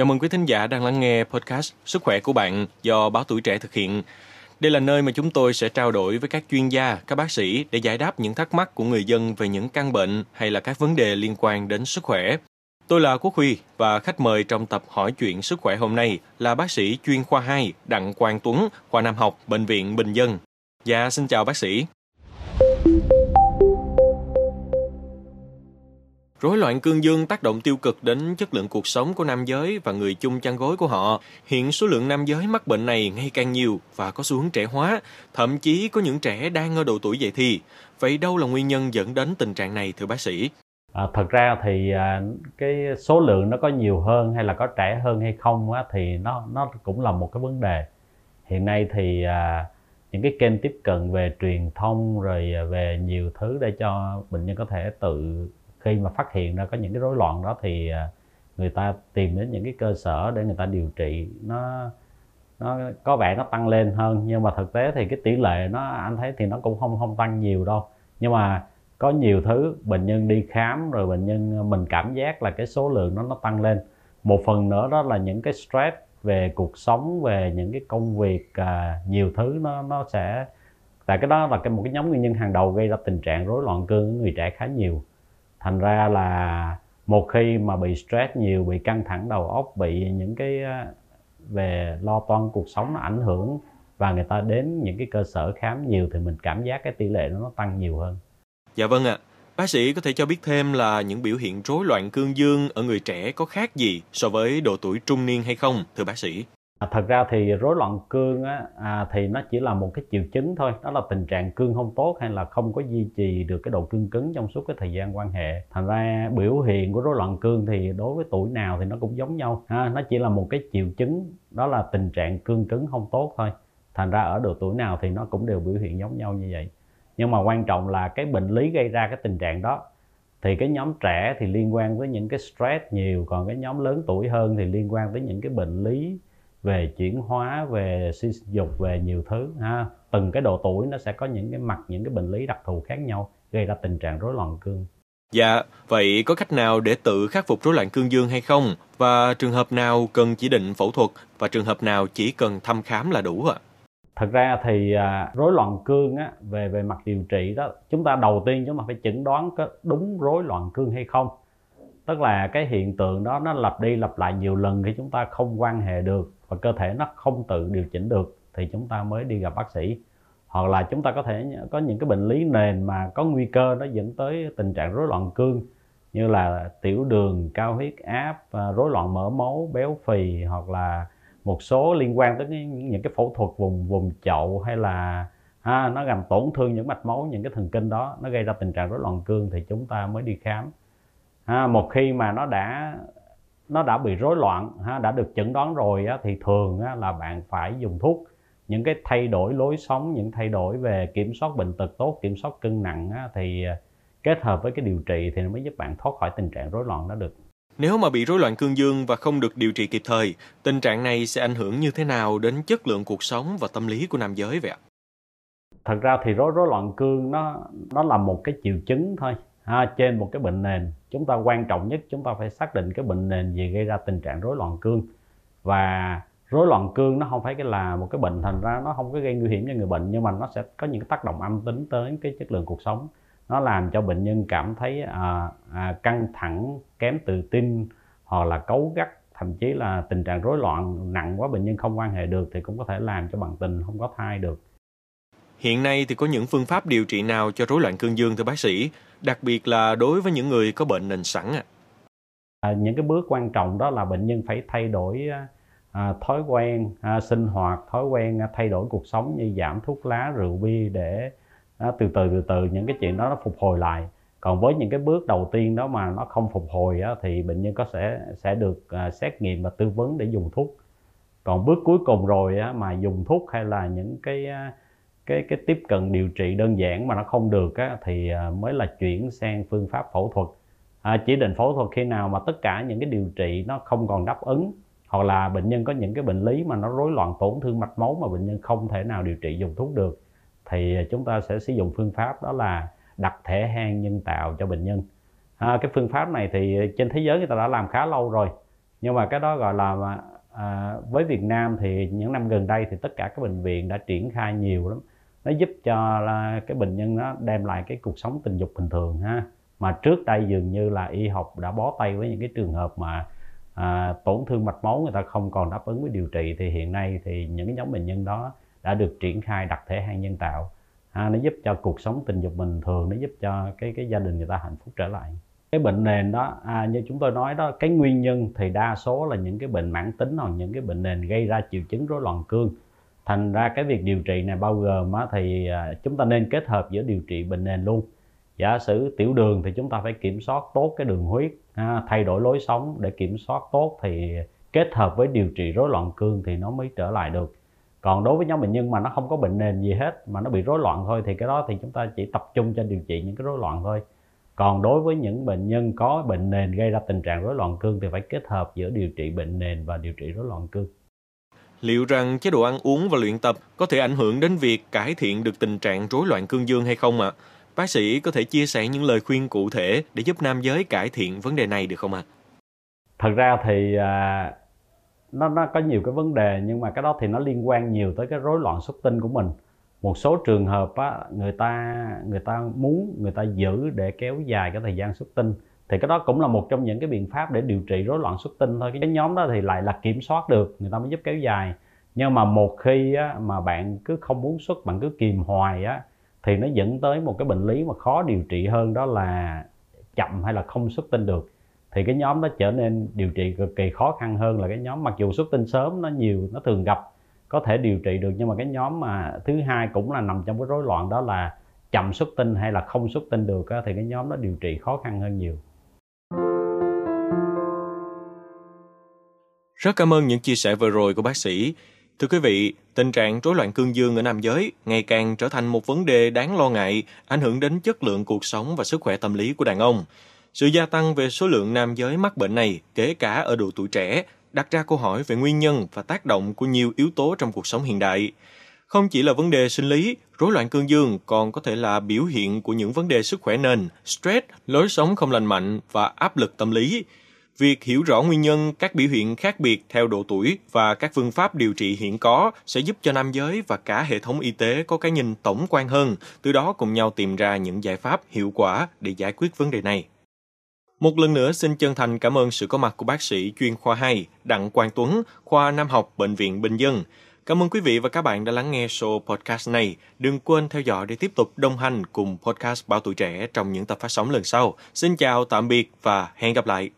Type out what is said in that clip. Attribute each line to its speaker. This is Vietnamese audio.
Speaker 1: Chào mừng quý thính giả đang lắng nghe podcast Sức khỏe của bạn do Báo Tuổi Trẻ thực hiện. Đây là nơi mà chúng tôi sẽ trao đổi với các chuyên gia, các bác sĩ để giải đáp những thắc mắc của người dân về những căn bệnh hay là các vấn đề liên quan đến sức khỏe. Tôi là Quốc Huy và khách mời trong tập hỏi chuyện sức khỏe hôm nay là bác sĩ chuyên khoa 2 Đặng Quang Tuấn, khoa Nam học, Bệnh viện Bình Dân. Dạ, xin chào bác sĩ. Rối loạn cương dương tác động tiêu cực đến chất lượng cuộc sống của nam giới và người chung chăn gối của họ. Hiện số lượng nam giới mắc bệnh này ngày càng nhiều và có xu hướng trẻ hóa, thậm chí có những trẻ đang ở độ tuổi dậy thì. Vậy đâu là nguyên nhân dẫn đến tình trạng này thưa bác sĩ?
Speaker 2: À, thật ra thì à, cái số lượng nó có nhiều hơn hay là có trẻ hơn hay không á, thì nó nó cũng là một cái vấn đề. Hiện nay thì à, những cái kênh tiếp cận về truyền thông rồi à, về nhiều thứ để cho bệnh nhân có thể tự khi mà phát hiện ra có những cái rối loạn đó thì à, người ta tìm đến những cái cơ sở để người ta điều trị. Nó nó có vẻ nó tăng lên hơn nhưng mà thực tế thì cái tỷ lệ nó anh thấy thì nó cũng không không tăng nhiều đâu. Nhưng mà có nhiều thứ bệnh nhân đi khám rồi bệnh nhân à, mình cảm giác là cái số lượng nó nó tăng lên. Một phần nữa đó là những cái stress về cuộc sống về những cái công việc à, nhiều thứ nó nó sẽ tại cái đó là cái một cái nhóm nguyên nhân hàng đầu gây ra tình trạng rối loạn cương ở người trẻ khá nhiều thành ra là một khi mà bị stress nhiều bị căng thẳng đầu óc bị những cái ờ, về lo toan cuộc sống nó ảnh hưởng và người ta đến những cái cơ sở khám nhiều thì mình cảm giác cái tỷ lệ nó, nó tăng nhiều hơn
Speaker 1: Dạ vâng ạ. Bác sĩ có thể cho biết thêm là những biểu hiện rối loạn cương dương ở người trẻ có khác gì so với độ tuổi trung niên hay không, thưa bác sĩ?
Speaker 2: À, thật ra thì rối loạn cương á, à, thì nó chỉ là một cái triệu chứng thôi. Đó là tình trạng cương không tốt hay là không có duy trì được cái độ cương cứng trong suốt cái thời gian quan hệ. Thành ra biểu hiện của rối loạn cương thì đối với tuổi nào thì nó cũng giống nhau. Ha, nó chỉ là một cái triệu chứng đó là tình trạng cương cứng không tốt thôi. Thành ra ở độ tuổi nào thì nó cũng đều biểu hiện giống nhau như vậy. Nhưng mà quan trọng là cái bệnh lý gây ra cái tình trạng đó thì cái nhóm trẻ thì liên quan với những cái stress nhiều còn cái nhóm lớn tuổi hơn thì liên quan tới những cái bệnh lý về chuyển hóa về suy dục về nhiều thứ ha từng cái độ tuổi nó sẽ có những cái mặt những cái bệnh lý đặc thù khác nhau gây ra tình trạng rối loạn cương
Speaker 1: Dạ, vậy có cách nào để tự khắc phục rối loạn cương dương hay không? Và trường hợp nào cần chỉ định phẫu thuật và trường hợp nào chỉ cần thăm khám là đủ ạ?
Speaker 2: thật ra thì à, rối loạn cương á, về về mặt điều trị đó chúng ta đầu tiên chúng ta phải chẩn đoán có đúng rối loạn cương hay không tức là cái hiện tượng đó nó lặp đi lặp lại nhiều lần khi chúng ta không quan hệ được và cơ thể nó không tự điều chỉnh được thì chúng ta mới đi gặp bác sĩ. Hoặc là chúng ta có thể có những cái bệnh lý nền mà có nguy cơ nó dẫn tới tình trạng rối loạn cương như là tiểu đường cao huyết áp ờ, rối loạn mỡ máu béo phì hoặc là một số liên quan tới những, những cái phẫu thuật vùng vùng chậu hay là ha, nó làm tổn thương những mạch máu những cái thần kinh đó nó gây ra tình trạng rối loạn cương thì chúng ta mới đi khám ha, một khi mà nó đã nó đã bị rối loạn ha, đã được chẩn đoán rồi á, thì thường á, là bạn phải dùng thuốc. Những cái thay đổi lối sống những thay đổi về kiểm soát bệnh tật tốt kiểm soát cân nặng á, thì à, kết hợp với cái điều trị thì nó mới giúp bạn thoát khỏi tình trạng rối loạn đó được.
Speaker 1: Nếu mà bị rối loạn cương dương và không được điều trị kịp thời, tình trạng này sẽ ảnh hưởng như thế nào đến chất lượng cuộc sống và tâm lý của nam giới vậy ạ?
Speaker 2: thật ra thì rối rối loạn cương nó nó là một cái triệu chứng thôi ha, trên một cái bệnh nền chúng ta quan trọng nhất chúng ta phải xác định cái bệnh nền gì gây ra tình trạng rối loạn cương. Và rối loạn cương nó không phải cái là một cái bệnh thành ra nó không có gây nguy hiểm cho người bệnh nhưng mà nó sẽ có những cái tác động âm tính tới cái chất lượng cuộc sống. Nó làm cho bệnh nhân cảm thấy à, à, căng thẳng kém tự tin hoặc là cấu gắt thậm chí là tình trạng rối loạn nặng quá bệnh nhân không quan hệ được thì cũng có thể làm cho bằng tình không có thai được.
Speaker 1: Hiện nay thì có những phương pháp điều trị nào cho rối loạn cương dương thưa bác sĩ, đặc biệt là đối với những người có bệnh nền sẵn ạ?
Speaker 2: À, những cái bước quan trọng đó là bệnh nhân phải thay đổi à, à, thói quen à, sinh hoạt, thói quen à, thay đổi cuộc sống như giảm thuốc lá, rượu bia để à, từ từ từ từ những cái chuyện đó nó phục hồi lại. Còn với những cái bước đầu tiên đó mà nó không phục hồi á, thì bệnh nhân có sẽ sẽ được à, xét nghiệm và tư vấn để dùng thuốc. Còn bước cuối cùng rồi á, mà dùng thuốc hay là những cái à, cái cái tiếp cận điều trị đơn giản mà nó không được á, thì à, mới là chuyển sang phương pháp phẫu thuật. À, chỉ định phẫu thuật khi nào mà tất cả những cái điều trị nó không còn đáp ứng hoặc là bệnh nhân có những cái bệnh lý mà nó rối loạn tổn thương mạch máu mà bệnh nhân không thể nào điều trị dùng thuốc được thì à, chúng ta sẽ sử dụng phương pháp đó là đặt thể hang nhân tạo cho bệnh nhân. À, cái phương pháp này thì trên thế giới người ta đã làm khá lâu rồi nhưng mà cái đó gọi là à, với Việt Nam thì những năm gần đây thì tất cả các bệnh viện đã triển khai nhiều lắm nó giúp cho là cái bệnh nhân nó đem lại cái cuộc sống tình dục bình thường ha. Mà trước đây dường như là y học đã bó tay với những cái trường hợp mà à, tổn thương mạch máu người ta không còn đáp ứng với điều trị thì hiện nay thì những cái nhóm bệnh nhân đó đã được triển khai đặt thể hang nhân tạo. Ha nó giúp cho cuộc sống tình dục bình thường nó giúp cho cái cái gia đình người ta hạnh phúc trở lại. Cái bệnh nền đó à, như chúng tôi nói đó cái nguyên nhân thì đa số là những cái bệnh mãn tính hoặc những cái bệnh nền gây ra triệu chứng rối loạn cương thành ra cái việc điều trị này bao gồm á, thì à, chúng ta nên kết hợp giữa điều trị bệnh nền luôn. Giả sử tiểu đường thì chúng ta phải kiểm soát tốt cái đường huyết ha, thay đổi lối sống. Để kiểm soát tốt thì kết hợp với điều trị rối loạn cương thì nó mới trở lại được. Còn đối với nhóm bệnh nhân mà nó không có bệnh nền gì hết mà nó bị rối loạn thôi thì cái đó thì chúng ta chỉ tập trung cho điều trị những cái rối loạn thôi. Còn đối với những bệnh nhân có bệnh nền gây ra tình trạng rối loạn cương thì phải kết hợp giữa điều trị bệnh nền và điều trị rối loạn cương
Speaker 1: liệu rằng chế độ ăn uống và luyện tập có thể ảnh hưởng đến việc cải thiện được tình trạng rối loạn cương dương hay không ạ? À? Bác sĩ có thể chia sẻ những lời khuyên cụ thể để giúp nam giới cải thiện vấn đề này được không ạ? À?
Speaker 2: Thật ra thì à, nó nó có nhiều cái vấn đề nhưng mà cái đó thì nó liên quan nhiều tới cái rối loạn xuất tinh của mình một số trường hợp á, người ta người ta muốn người ta giữ để kéo dài cái thời gian xuất tinh thì cái đó cũng là một trong những cái biện pháp để điều trị rối loạn xuất tinh thôi. Cái nhóm đó thì lại là kiểm soát được người ta mới giúp kéo dài. Nhưng mà một khi á, mà bạn cứ không muốn xuất bạn cứ kìm hoài á thì nó dẫn tới một cái bệnh lý mà khó điều trị hơn đó là chậm hay là không xuất tinh được. Thì cái nhóm đó trở nên điều trị cực kỳ khó khăn hơn là cái nhóm mặc dù xuất tinh sớm nó nhiều nó thường gặp có thể điều trị được. Nhưng mà cái nhóm mà thứ hai cũng là nằm trong cái rối loạn đó là chậm xuất tinh hay là không xuất tinh được thì cái nhóm đó điều trị khó khăn hơn nhiều.
Speaker 1: Rất cảm ơn những chia sẻ vừa rồi của bác sĩ. Thưa quý vị, tình trạng rối loạn cương dương ở nam giới ngày càng trở thành một vấn đề đáng lo ngại, ảnh hưởng đến chất lượng cuộc sống và sức khỏe tâm lý của đàn ông. Sự gia tăng về số lượng nam giới mắc bệnh này, kể cả ở độ tuổi trẻ, đặt ra câu hỏi về nguyên nhân và tác động của nhiều yếu tố trong cuộc sống hiện đại. Không chỉ là vấn đề sinh lý, rối loạn cương dương còn có thể là biểu hiện của những vấn đề sức khỏe nền, stress, lối sống không lành mạnh và áp lực tâm lý. Việc hiểu rõ nguyên nhân các biểu hiện khác biệt theo độ tuổi và các phương pháp điều trị hiện có sẽ giúp cho nam giới và cả hệ thống y tế có cái nhìn tổng quan hơn, từ đó cùng nhau tìm ra những giải pháp hiệu quả để giải quyết vấn đề này. Một lần nữa xin chân thành cảm ơn sự có mặt của bác sĩ chuyên khoa 2 Đặng Quang Tuấn, khoa Nam học Bệnh viện Bình Dân. Cảm ơn quý vị và các bạn đã lắng nghe show podcast này. Đừng quên theo dõi để tiếp tục đồng hành cùng podcast Báo Tuổi Trẻ trong những tập phát sóng lần sau. Xin chào, tạm biệt và hẹn gặp lại.